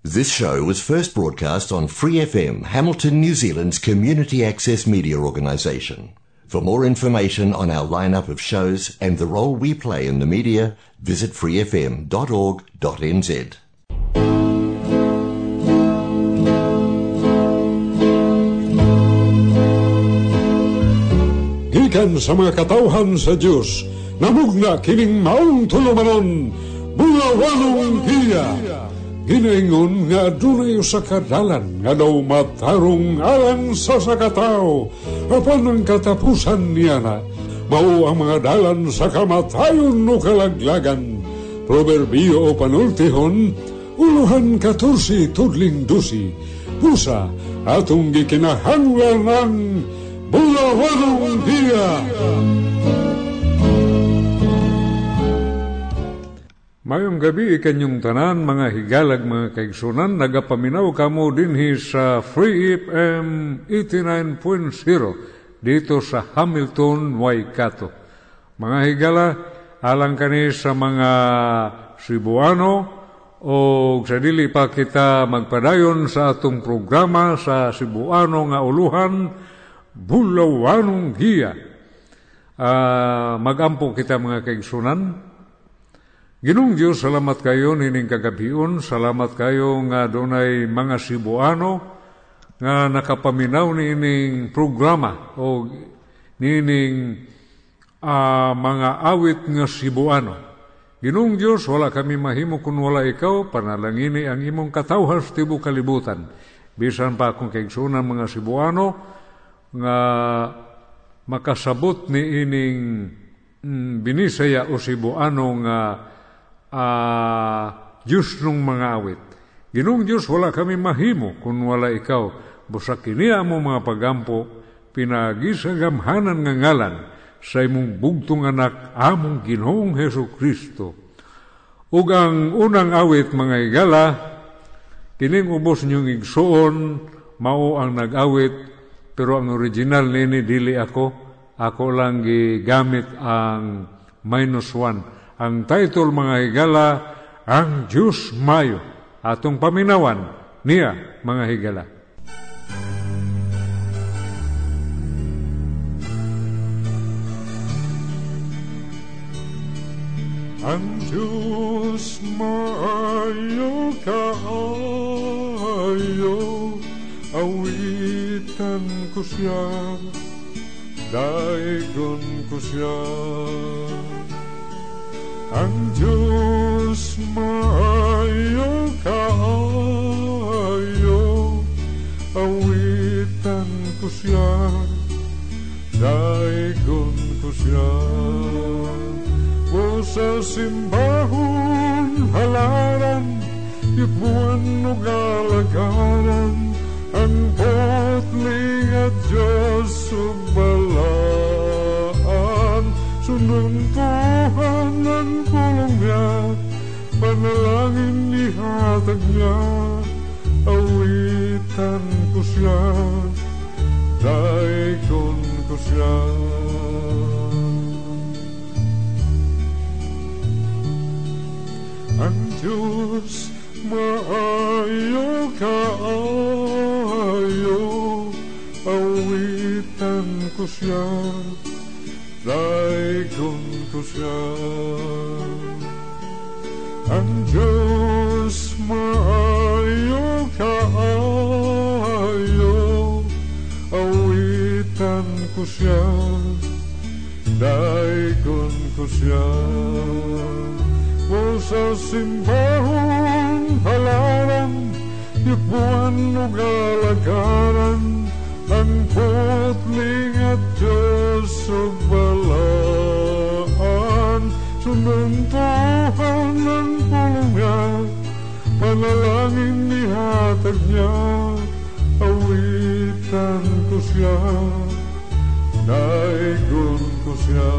This show was first broadcast on Free FM, Hamilton, New Zealand's community access media organisation. For more information on our lineup of shows and the role we play in the media, visit freefm.org.nz. Gikan sa mga katauhan sa Diyos, namugna kining maong tulumanon, bunga walong hiya. Ginaingon nga adunay sa kadalan nga daw matarong alang sa sakatao apan ang katapusan niya na mao ang mga dalan sa kamatayon no kalaglagan. Proverbio o panultihon uluhan katursi tudling dusi. Pusa atong gikinahanglan ng bulawanong hiya. Mayong gabi ikanyong tanan, mga higalag, mga kaigsunan, nagapaminaw kamo dinhi sa Free FM 89.0 dito sa Hamilton, Waikato. Mga higala, alang kani sa mga Cebuano o sa dili pa kita magpadayon sa atong programa sa Cebuano nga uluhan, Bulawanong Hiya. Uh, magampo kita mga kaigsunan, Ginong Diyos, salamat kayo nining kagabion, salamat kayo nga dunay mga Cebuano nga nakapaminaw nining programa o nining uh, mga awit nga Cebuano. Ginong Diyos, wala kami mahimo kung wala ikaw, panalangini ang imong katawhas tibo kalibutan. Bisan pa akong kaigsunan mga Cebuano nga makasabot ni ining mm, binisaya o Cebuano nga uh, Diyos nung mga awit. Ginong Diyos, wala kami mahimo kung wala ikaw. Busak kiniya mo mga pagampo, pinagisagamhanan nga ngalan sa imong bugtong anak among ginoong Heso Kristo. Ug ang unang awit mga igala, kining ubos niyong igsuon, mao ang nag-awit, pero ang original nini dili ako, ako lang gigamit ang minus one ang title mga higala, Ang Diyos Mayo, atong paminawan niya mga higala. Ang Diyos maayo kaayo, awitan ko siya, daigon ko siya. Ang Diyos maayo kaayo, awitan ko siya, daigon ko siya. O sa simbahon halaran, ipuan o galagaran, ang potling at Diyos subalaan, sununtuhan ng tulong niya, panalangin ihatag niya, awitan ko siya, daikon ko siya. Ang Diyos maayo kaayo, awitan ko siya, siya. Ang Diyos maayo kaayo, awitan ko siya, daikon ko siya. O sa simbahon halaran, ipuan o galagaran, ang putling at Diyos o sununtuhan ng pulong niya, panalangin ihatag niya, awitan ko siya, daigon ko siya.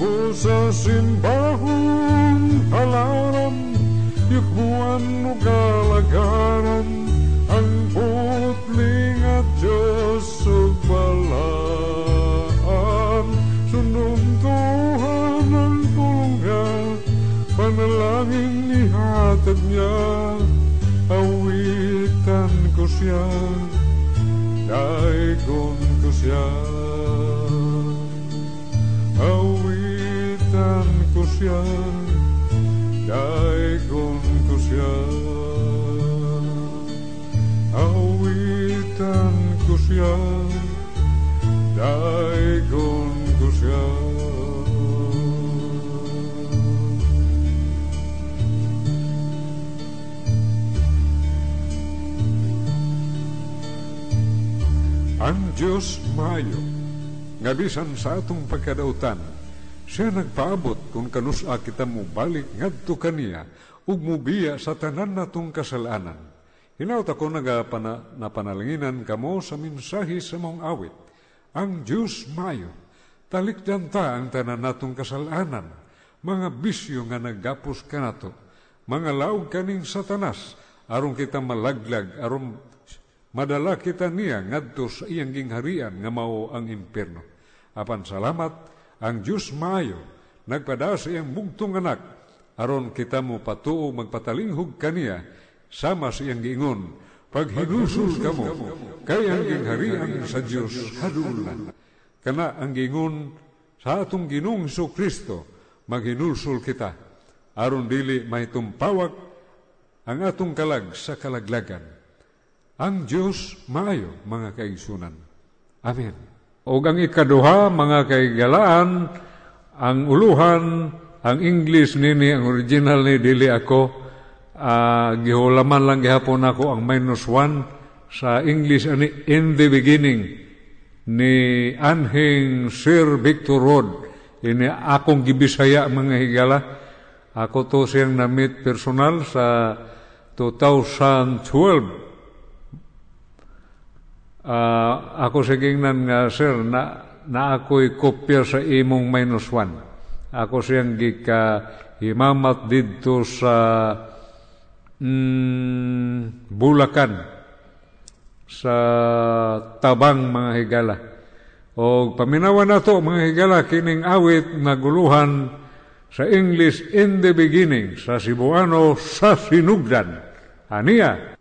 O sa simbahon halaran, ikuan o galagaran, dnia, hauetan gozian, daigon gozian. Hauetan gozian, daigon gozian. Hauetan gozian, Ang Diyos maayo, nga bisan sa atong pagkadautan, siya nagpaabot kung kanusa kita mo balik ngadto kaniya ug mubiya sa tanan natong kasalanan. Hinaut ako nagapana napanalanginan kamo sa minsahi sa mong awit. Ang Diyos maayo, talikdan ta ang tanan natong kasalanan, mga bisyo nga naggapos kanato, mga laog kaning satanas, aron kita malaglag, aron madala kita niya ngadto sa iyang gingharian nga mao ang impierno. Apan salamat ang Dios maayo nagpada sa iyang bugtong anak aron kita mo patuo magpatalinghog kaniya sama sa iyang giingon pag hinusul kamo kay ang gingharian sa Dios hadulan. Kana ang giingon sa atong Ginoong Kristo maghinulsul kita aron dili may tumpawak ang atong kalag sa kalaglagan ang Diyos maayo, mga kaigsunan. Amen. O ang ikaduha, mga kaigalaan, ang uluhan, ang English nini, ang original ni dili ako, uh, gihulaman lang gihapon ako ang minus one sa English ani in the beginning ni Anhing Sir Victor Road ini akong gibisaya mga higala ako to siyang na-meet personal sa 2012 Uh, ako sa gingnan nga, sir, na, na ako'y kopya sa imong minus one. Ako siyang gika himamat dito sa mm, Bulacan, sa tabang mga higala. O paminawan na to mga higala, kining awit na guluhan sa English in the beginning, sa Cebuano, sa sinugdan. Aniya,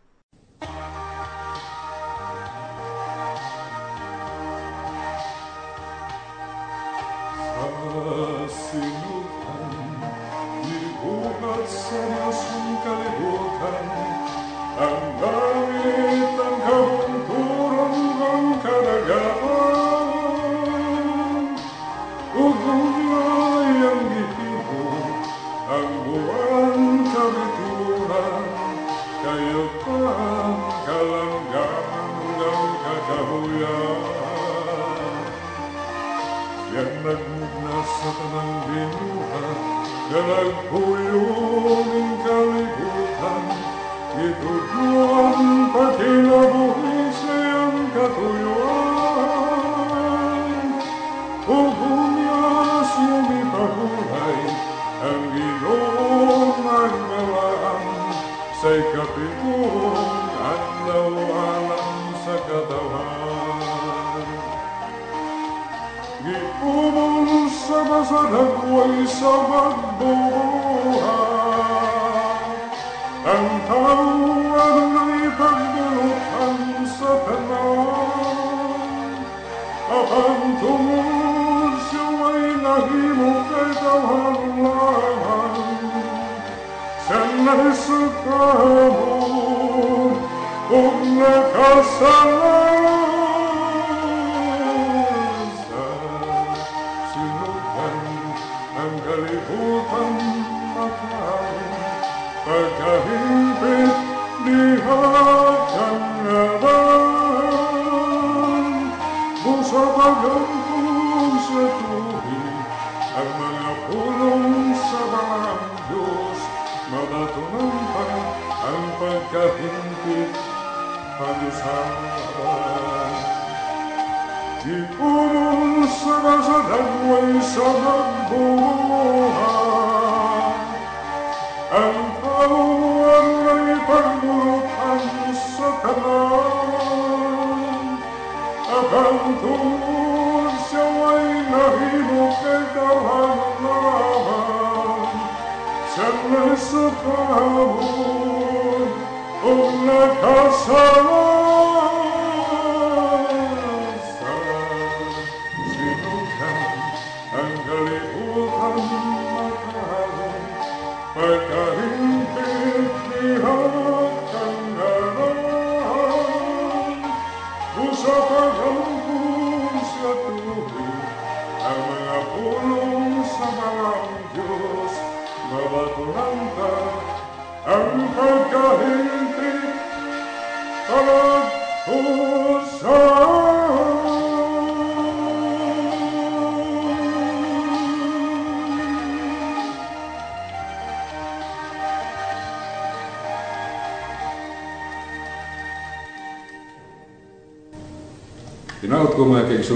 sou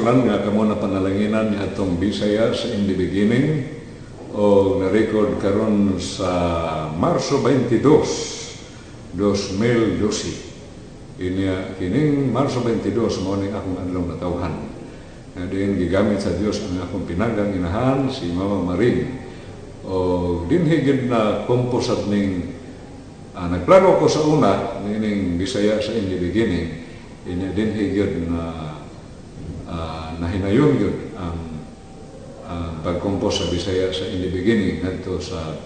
kaigsunan nga kamo na panalanginan ni atong Bisaya sa in the beginning o na-record karon sa Marso 22, 2012. Inya kining Marso 22 mo ni akong adlaw natawhan. Nga din gigamit sa Dios ang akong pinagang inahan si Mama Maring. O dinhi gid na komposat ning uh, nagplano ko sa una ning Bisaya sa in the beginning. Inya dinhi gid na nahinayon yun ang uh, pagkompos sa Bisaya sa in the beginning ngadto sa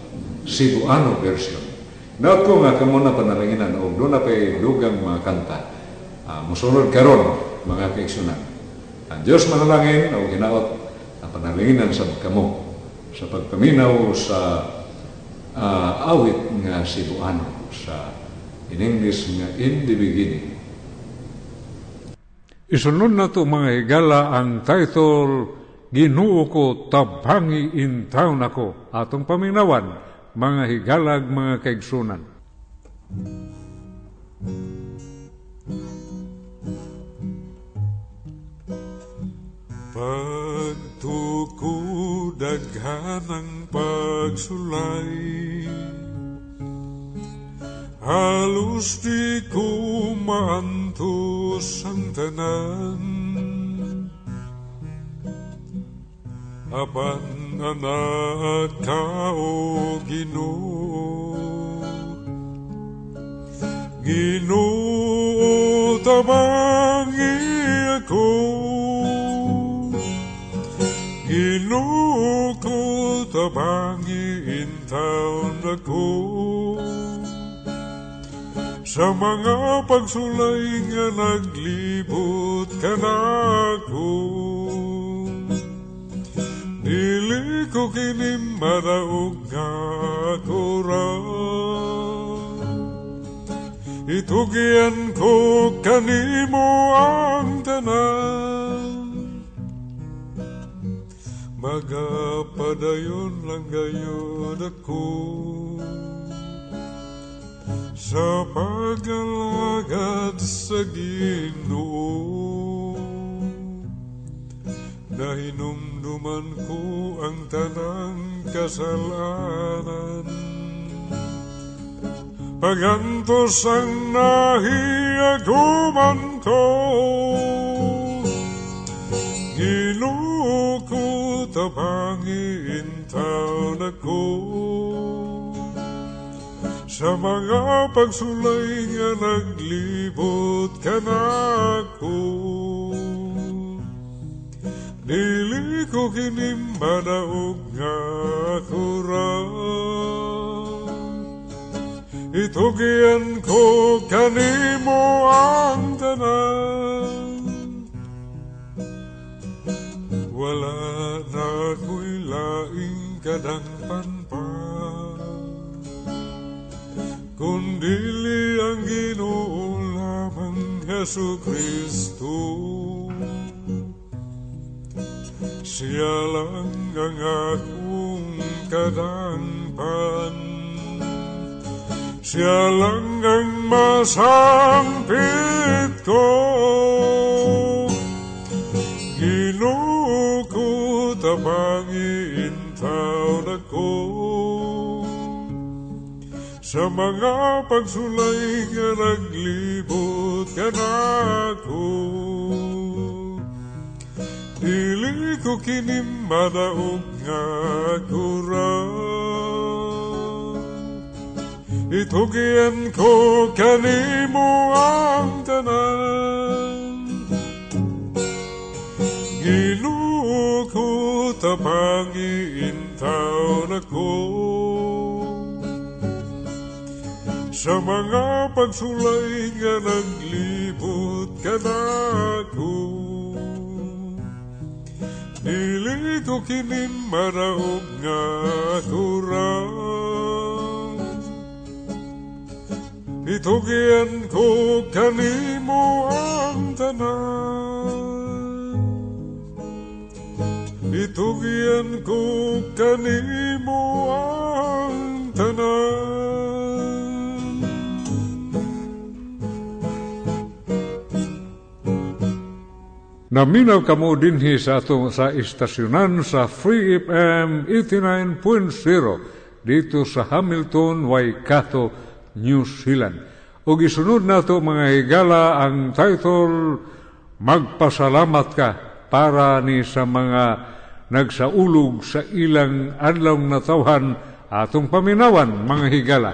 Cebuano version. Naot ko nga kamo na panalanginan o doon na pa'y dugang mga kanta. Uh, musunod karon mga kaigsunan. Ang Diyos manalangin o hinaot ang panalanginan sa kamo sa pagpaminaw sa uh, awit nga Cebuano sa in English nga in the beginning. Isunod na to mga higala ang title Ginuo ko tabangi in town ako atong paminawan mga higalag mga kaigsunan. Pagtuko daghan ang pagsulay Halos di ko maantos ang tanan Apan anak ka o Ginoo Ginoo tabangi ako Ginoo ko tabangi in town ako sa mga pagsulay nga naglibot ka na ako Dili ko kinim madaog nga ako ko kanimo ang tanan. Magapadayon lang gayod ako sa pag-alagad sa Ginoo. Nahinumduman ko ang tanang kasalanan. Pagantos ang nahiaguman ko. Ginoo ko tabangin taon ako sa mga pagsulay nga naglibot ka na ako Dili ko kinimadaog nga ako ra. Itugyan ko kanimo ang tanan. Wala na ko'y laing kadangpan kundili ang Ginoo lamang Hesu Kristo. Siya lang ang akong kadangpan. Siya lang ang masampit ko. Sa mga pagsulay nga naglibot ka na ako Dili ko kinim madaog nga ako ra Itugyan ko kanimo ang tanan. Ginoo ko tabangi intaw na ko Sa mga pagsulay nga naglibot ka na ako Dili ko kinin maraog nga turang. Itugyan ko kanimo ang tanan. Itugyan ko kanimo ang tanan Naminaw kamo dinhi sa atong sa istasyonan sa Free FM 89.0 dito sa Hamilton, Waikato, New Zealand. O gisunod nato mga higala ang title Magpasalamat ka para ni sa mga nagsaulog sa ilang adlaw na tawhan atong paminawan mga higala.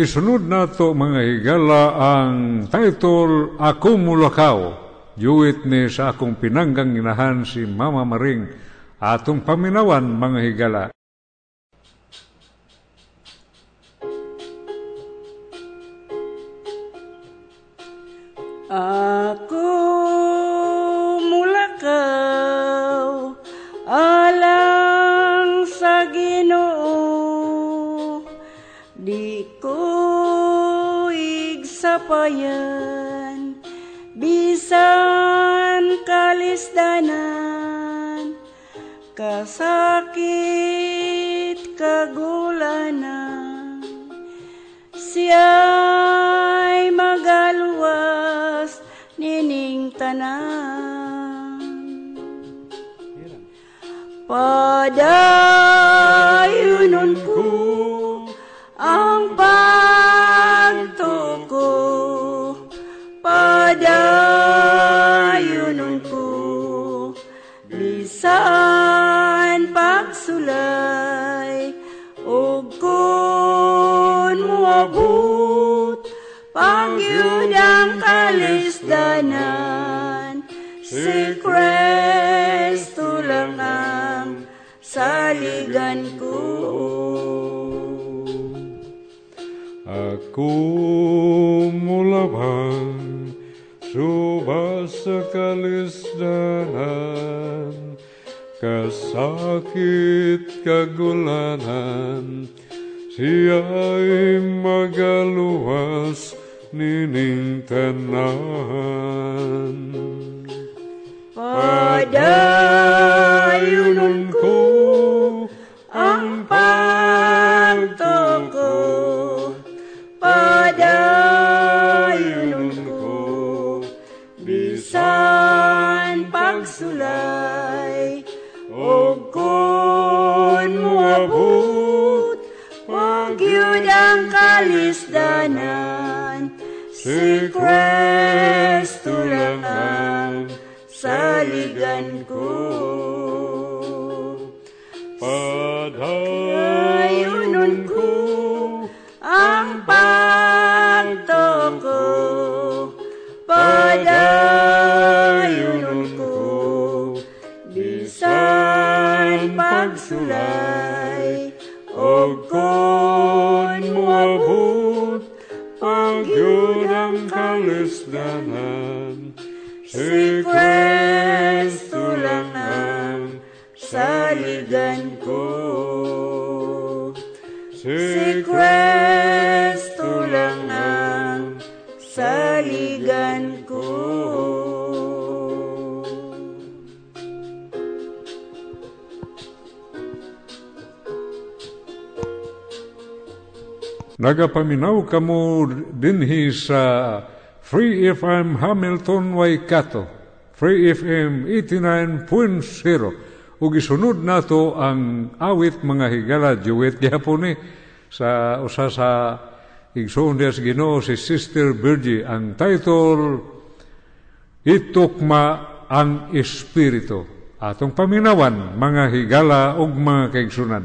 gisunod nato mga higala ang title Ako Mulakaw. Yuwit ni sa akong pinanggang inahan si Mama Maring atong paminawan mga higala. Igsapayan bisan kalisdanan kasakit kagulanan. Siya'y magaluwas nining tanan. Padayunon ko sa kalisdanan kasakit kagulanan siya'y magaluwas nining tanan Padayunon ko lang ang saligan ko. Nagapaminaw kamo dinhi sa Free FM Hamilton Waikato. Free FM 89.0. Ug isunod nato ang awit mga higala duet gyapon ni sa usa sa igsoon diya sa Ginoo si Sister Virgie ang title Itukma ang Espiritu. Atong paminawan mga higala ug mga kaigsunan.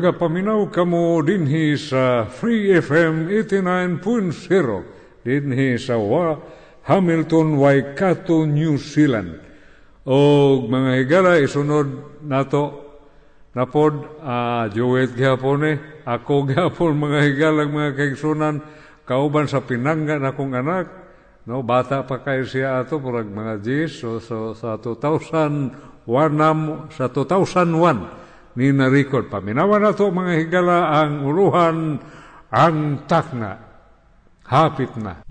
nagapaminaw kamo dinhi sa Free FM 89.0 dinhi sa wa Hamilton Waikato New Zealand. O mga higala isunod nato napod uh, Joet gihapone eh, ako gihapon mga higalang mga kaigsunan kauban sa pinanggan akong anak. No bata pa kayo siya ato purag mga Jis so, so, sa 2001 sa 2001 ni narikot. Paminawa na to mga higala ang uluhan ang takna. Hapit na.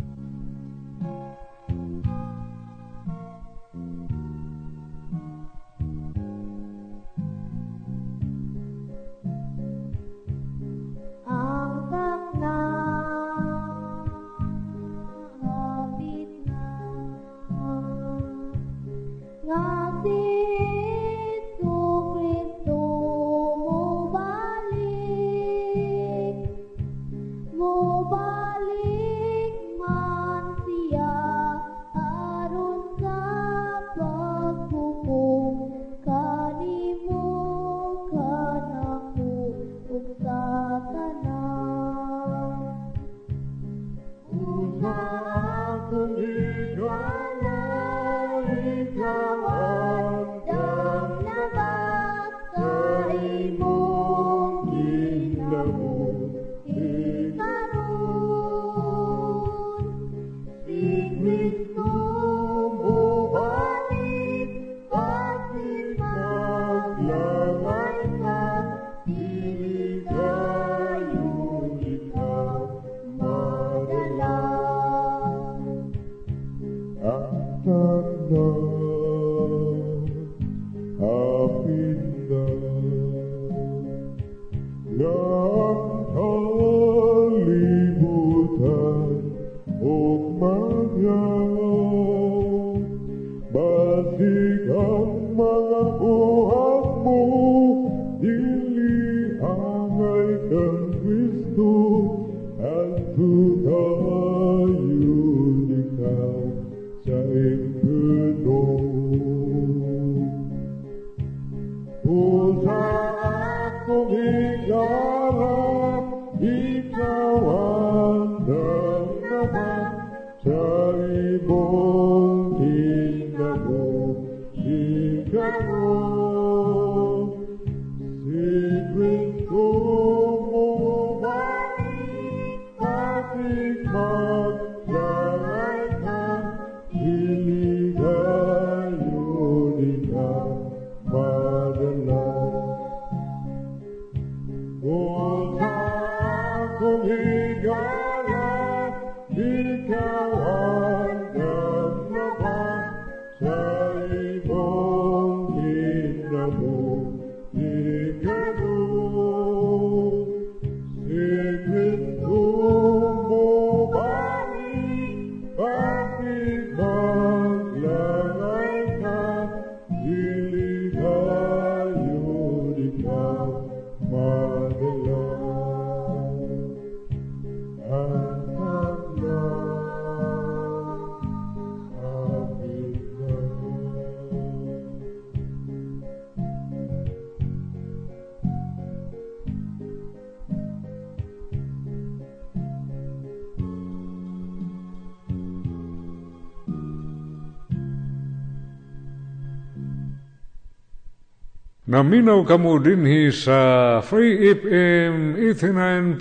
Naminaw kamo dinhi sa Free FM 89.0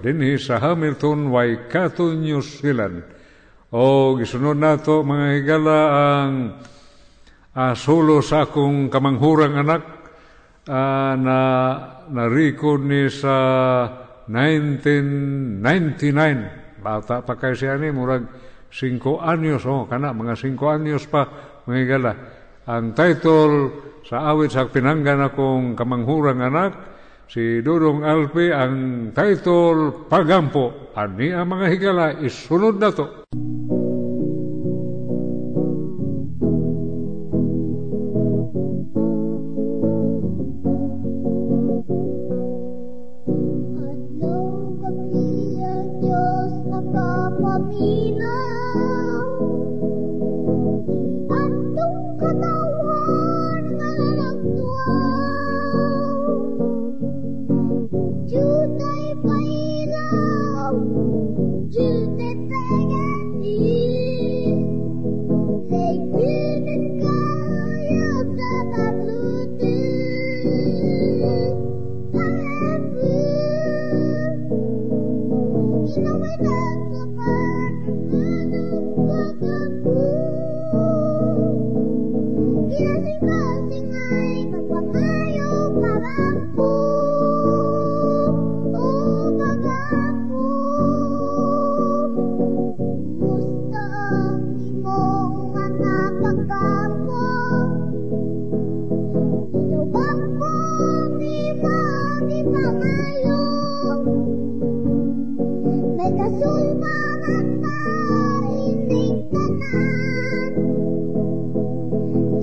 dinhi sa Hamilton, Waikato, New Zealand. O gisunod nato mga higala ang ah, solo sa akong kamanghurang anak ah, na na-record ni sa 1999. Bata pa kay siya ni, murag 5 anyos, oh, kana, mga 5 anyos pa, mga higala. Ang title sa awit sa pinanggan akong kamanghurang anak, si Dudong Alpe, ang title Pagampo. Ani ang mga higala, isunod na to.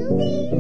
你.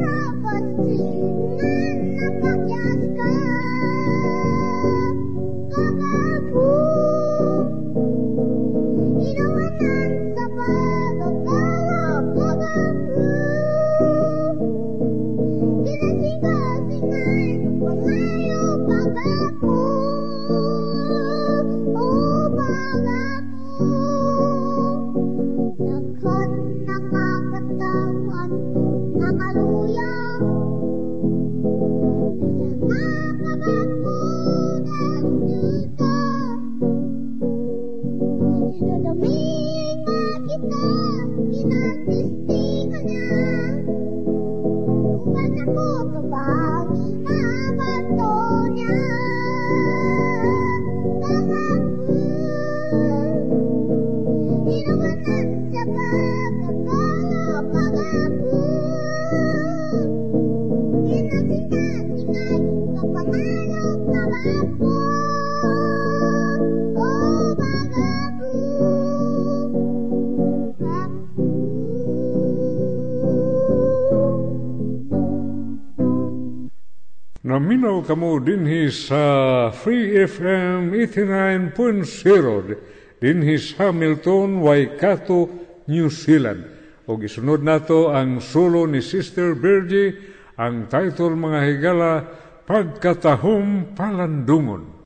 Kamo dinhi sa Free FM 89.0 dinhi sa Hamilton, Waikato, New Zealand. O gisunod nato ang solo ni Sister Virgie, ang title mga higala, Pagkatahong Palandungon.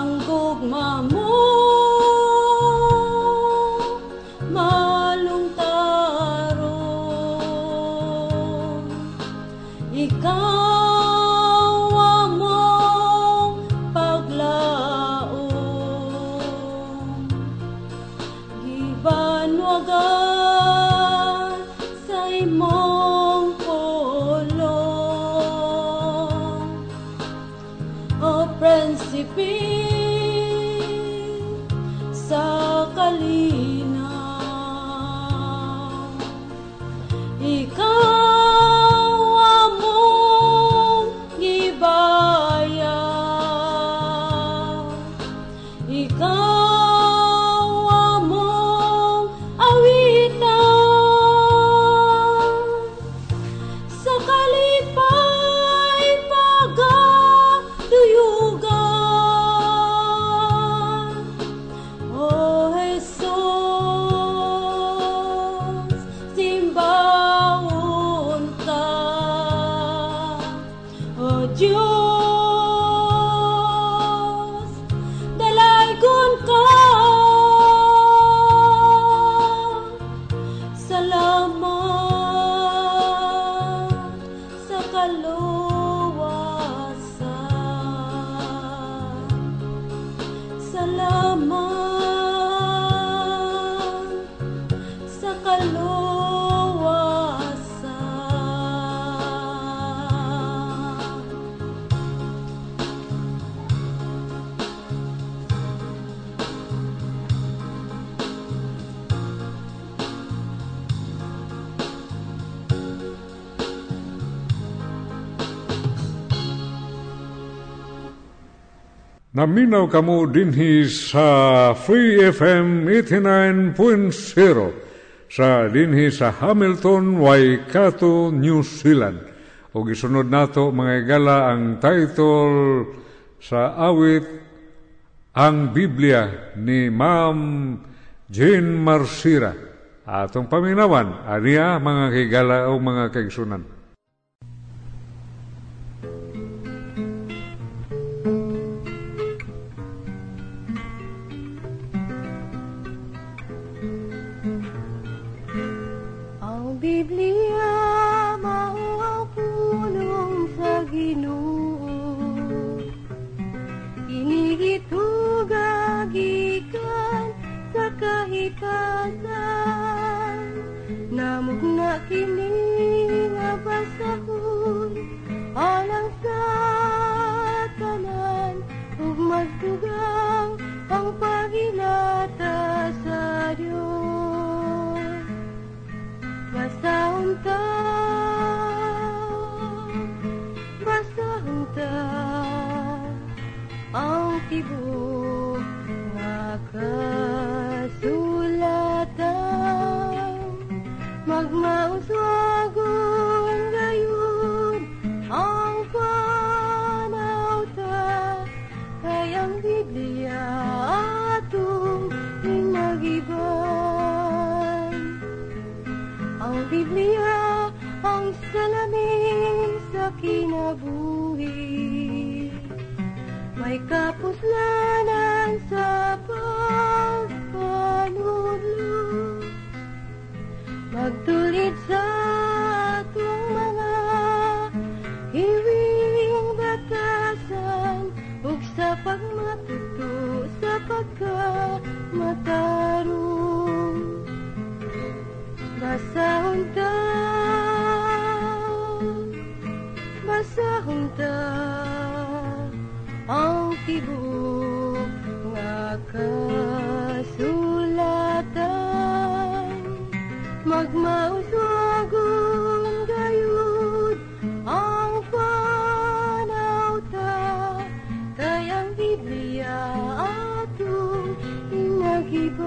Ang gugma mo Naminaw kamo dinhi sa Free FM 89.0 sa dinhi sa Hamilton, Waikato, New Zealand. O gisunod nato mga igala ang title sa awit Ang Biblia ni Ma'am Jane Marsira. Atong paminawan, aniya mga kigala o mga kaigsunan. kasal Namog na kining abasahon Alang sa tanan Ug magdugang ang pagilata sa Dios Basaon ta Basaon ta Ang tibok nga magmauswagon gayon ang panauta kay ang Biblia atong hinagiban ang Biblia ang salamin sa kinabuhi may kapuslanan sa pagpanudlo Magtulid sa atong mga hiwing batasan ug sa pagmatuto sa pagkamatarong Basahon ta Basahon ta ang tibok nga kasulatan magmauswagon gayud ang panauta kay ang Biblia atong inagiban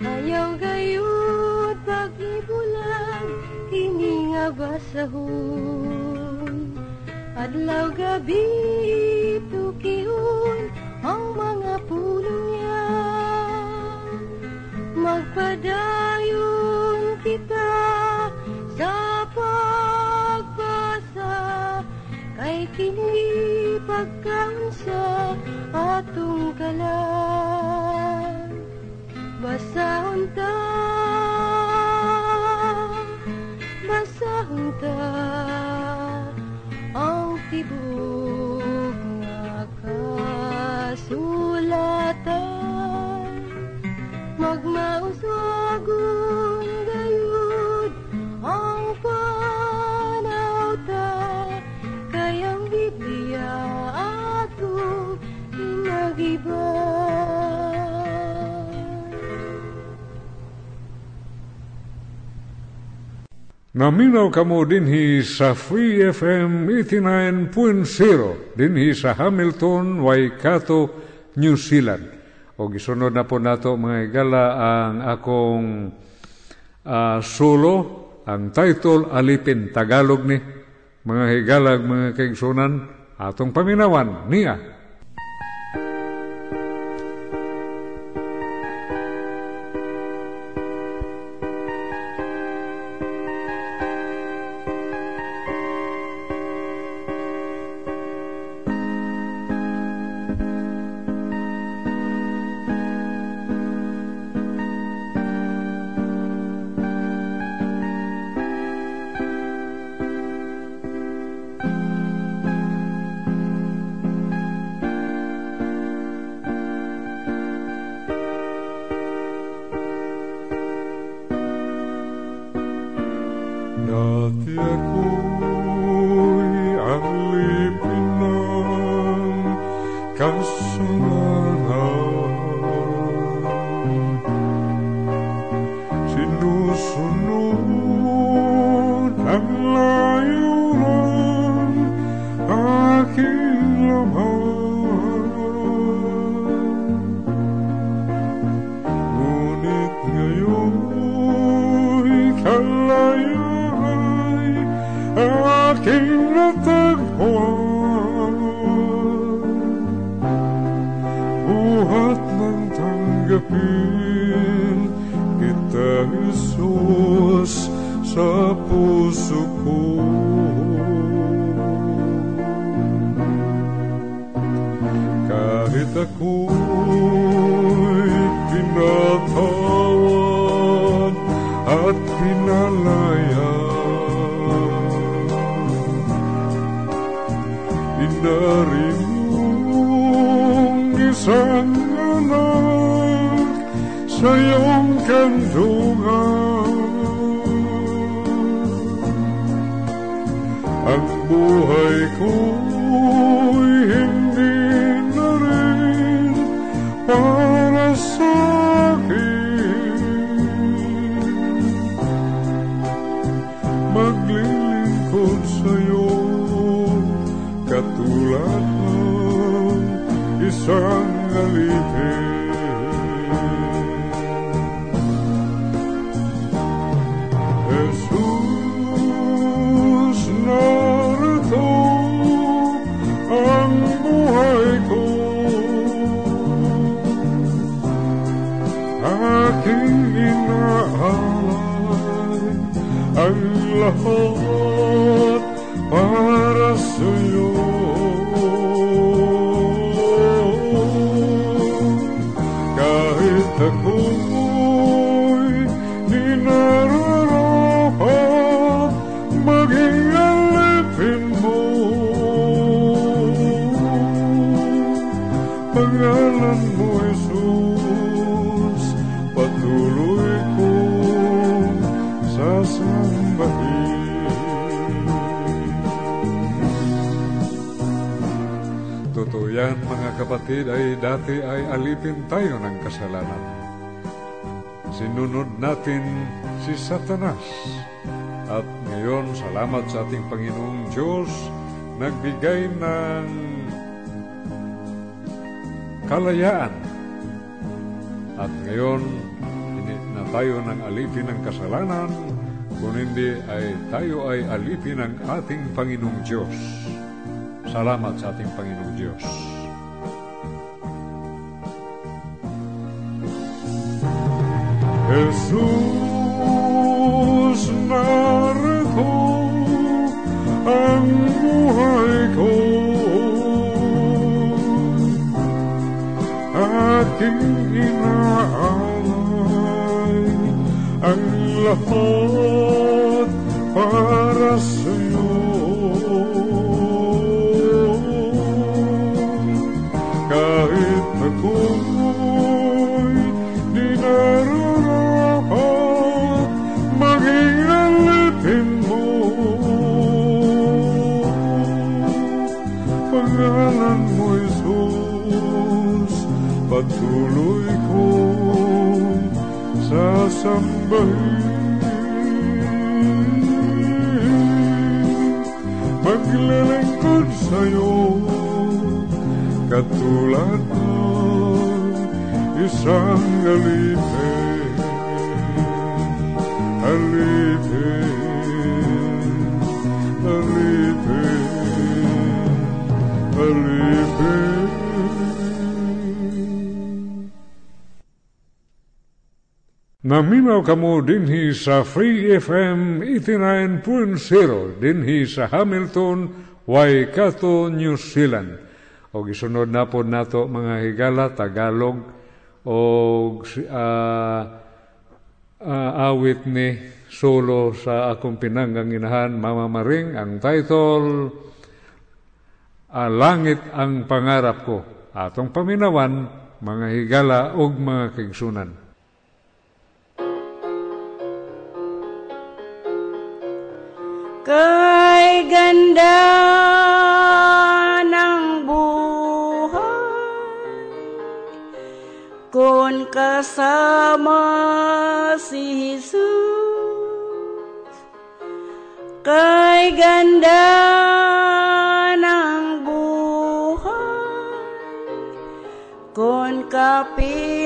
ayaw gayud pagibulan kini nga basahon. Adlaw gabi magpadayon kita sa pagbasa kay kini pagkaunsa atong kalan basahon ta basahon ta Naminaw kamo dinhi sa Free FM 89.0 dinhi sa Hamilton, Waikato, New Zealand. O gisunod na po nato mga igala ang akong ah, solo, ang title Alipin Tagalog ni mga higalag mga kaigsunan atong paminawan niya. Like a. kapatid, ay dati ay alipin tayo ng kasalanan. Sinunod natin si Satanas. At ngayon, salamat sa ating Panginoong Diyos, nagbigay ng kalayaan. At ngayon, hindi na tayo ng alipin ng kasalanan, kung hindi ay tayo ay alipin ng ating Panginoong Diyos. Salamat sa ating Panginoong Diyos. Jesus, narito ang buhay ko. Aking inaalay ang lahat para sa'yo. Patuloy kong sasambahin. Maglilingkod sa'yo, katulad ng isang alipin. Alipin, alipin, alipin. Naminaw kamo dinhi sa Free FM 89.0 dinhi sa Hamilton, Waikato, New Zealand. O gisunod na po nato mga higala Tagalog o uh, uh, awit ni solo sa akong pinanggang inahan Mama Maring ang title uh, Langit ang pangarap ko. Atong paminawan mga higala ug mga kaigsunan. Kay ganda ng buhay. Kung kasama si Jesus Kay ganda ng buhay. Kung kapiling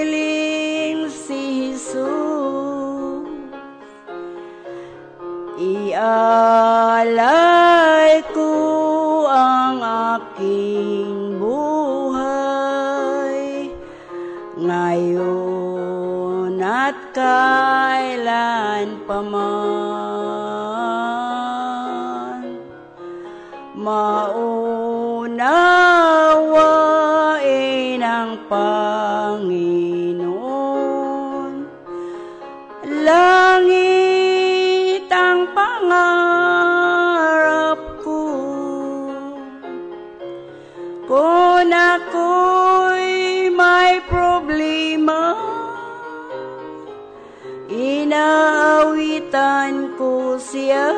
Ialay ko ang aking buhay. Ngayon at kailan pa man maunawain ako'y may problema. Inaawitan ko siya.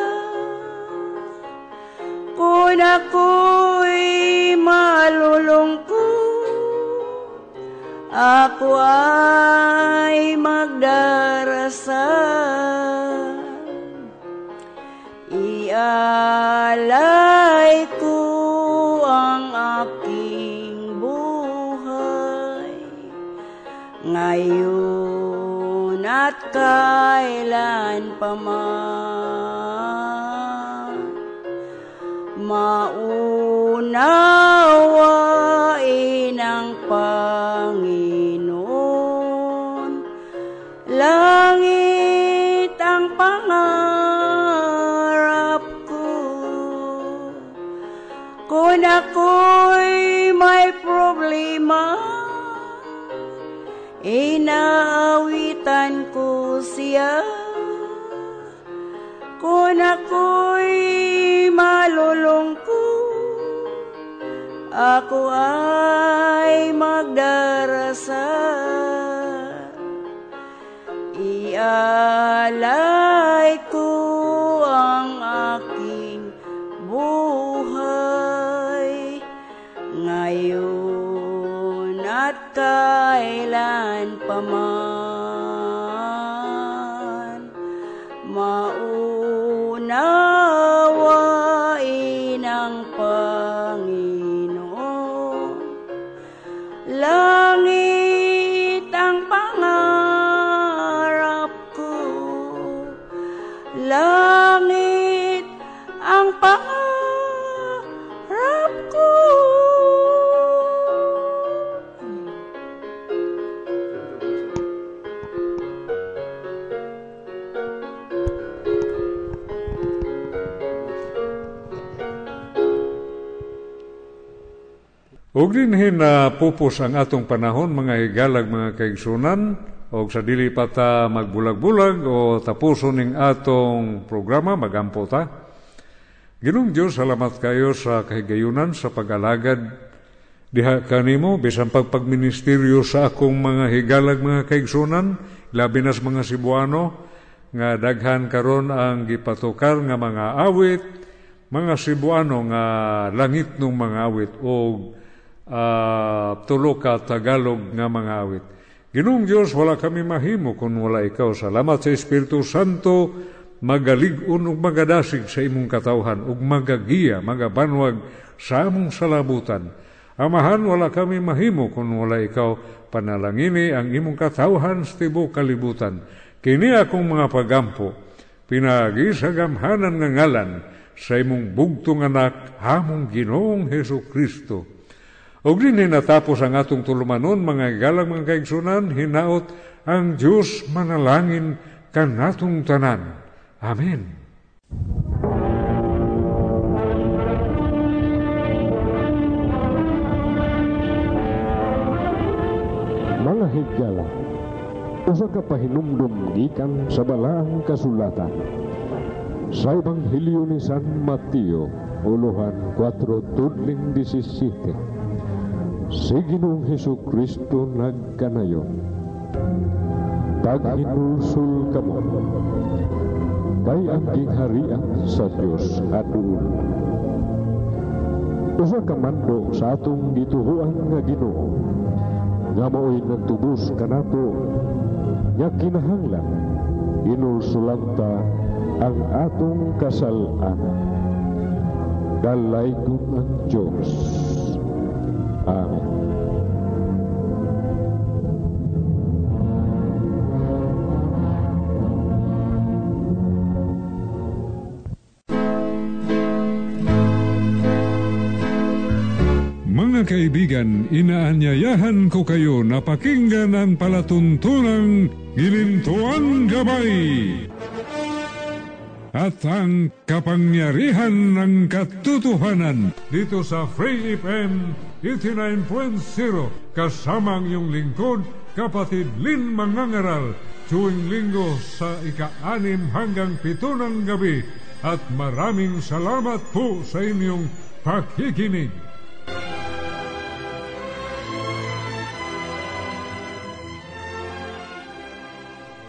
Kung ako'y malulungkot ako ay magdarasal. Ialay ko ngayon at kailan pa man. Maunawain ang Panginoon, langit ang pangarap ko. Kung ako'y may problema, inaawitan ko siya. Kung ako'y malulungkot, ako ay magdarasal. Ialay kailan pa man. Maunawain ang Panginoon. Langit Ug dinhi na pupos ang atong panahon mga higalag mga kaigsunan og sa dili pa ta magbulag-bulag o tapuson ning atong programa magampo ta. Ginong Dios salamat kayo sa kahigayunan sa pag-alagad diha kanimo bisan pagpagministeryo sa akong mga higalag mga kaigsunan labi na sa mga Cebuano nga daghan karon ang gipatukar nga mga awit mga Cebuano nga langit ng mga awit o uh, tulo ka Tagalog nga mga awit. Ginong Diyos, wala kami mahimo kung wala ikaw. Salamat sa Espiritu Santo, magaligon ug magadasig sa imong katawhan ug magagiya, magabanwag sa among salabutan. Amahan, wala kami mahimo kung wala ikaw. Panalangini ang imong katawhan sa tibok kalibutan. Kini akong mga pagampo, pinagi sa gamhanan nga ngalan sa imong bugtong anak, hamong ginoong Heso Kristo. Og din natapos ang atong tulumanon, mga galang mga kaigsunan, hinaot ang Diyos manalangin kanatong tanan. Amen. Mga higala, usa ka pahinumdum gikan sa balaang kasulatan. Sa Ebanghelyo ni San Mateo, uluhan 4 tudling 17. Si Ginoong Heso Kristo nagkanayon. Taghinulsul kamo. Kay ang gingharian sa Dios aduol. Usa ka mando sa atong gituhuan nga Ginoo nga mao'y nagtubos kanato nga kinahanglan inulsulanta ang atong kasalan dalaygon ang Diyos Amen. Mga kaibigan, inaanyayahan ko kayo na pakinggan ang palatuntunang Gilintuan Gabay at ang kapangyarihan ng katotohanan dito sa Free FM 89.0 kasama ang iyong lingkod, kapatid Lin Mangangaral tuwing linggo sa ika-anim hanggang pito ng gabi at maraming salamat po sa inyong pakikinig.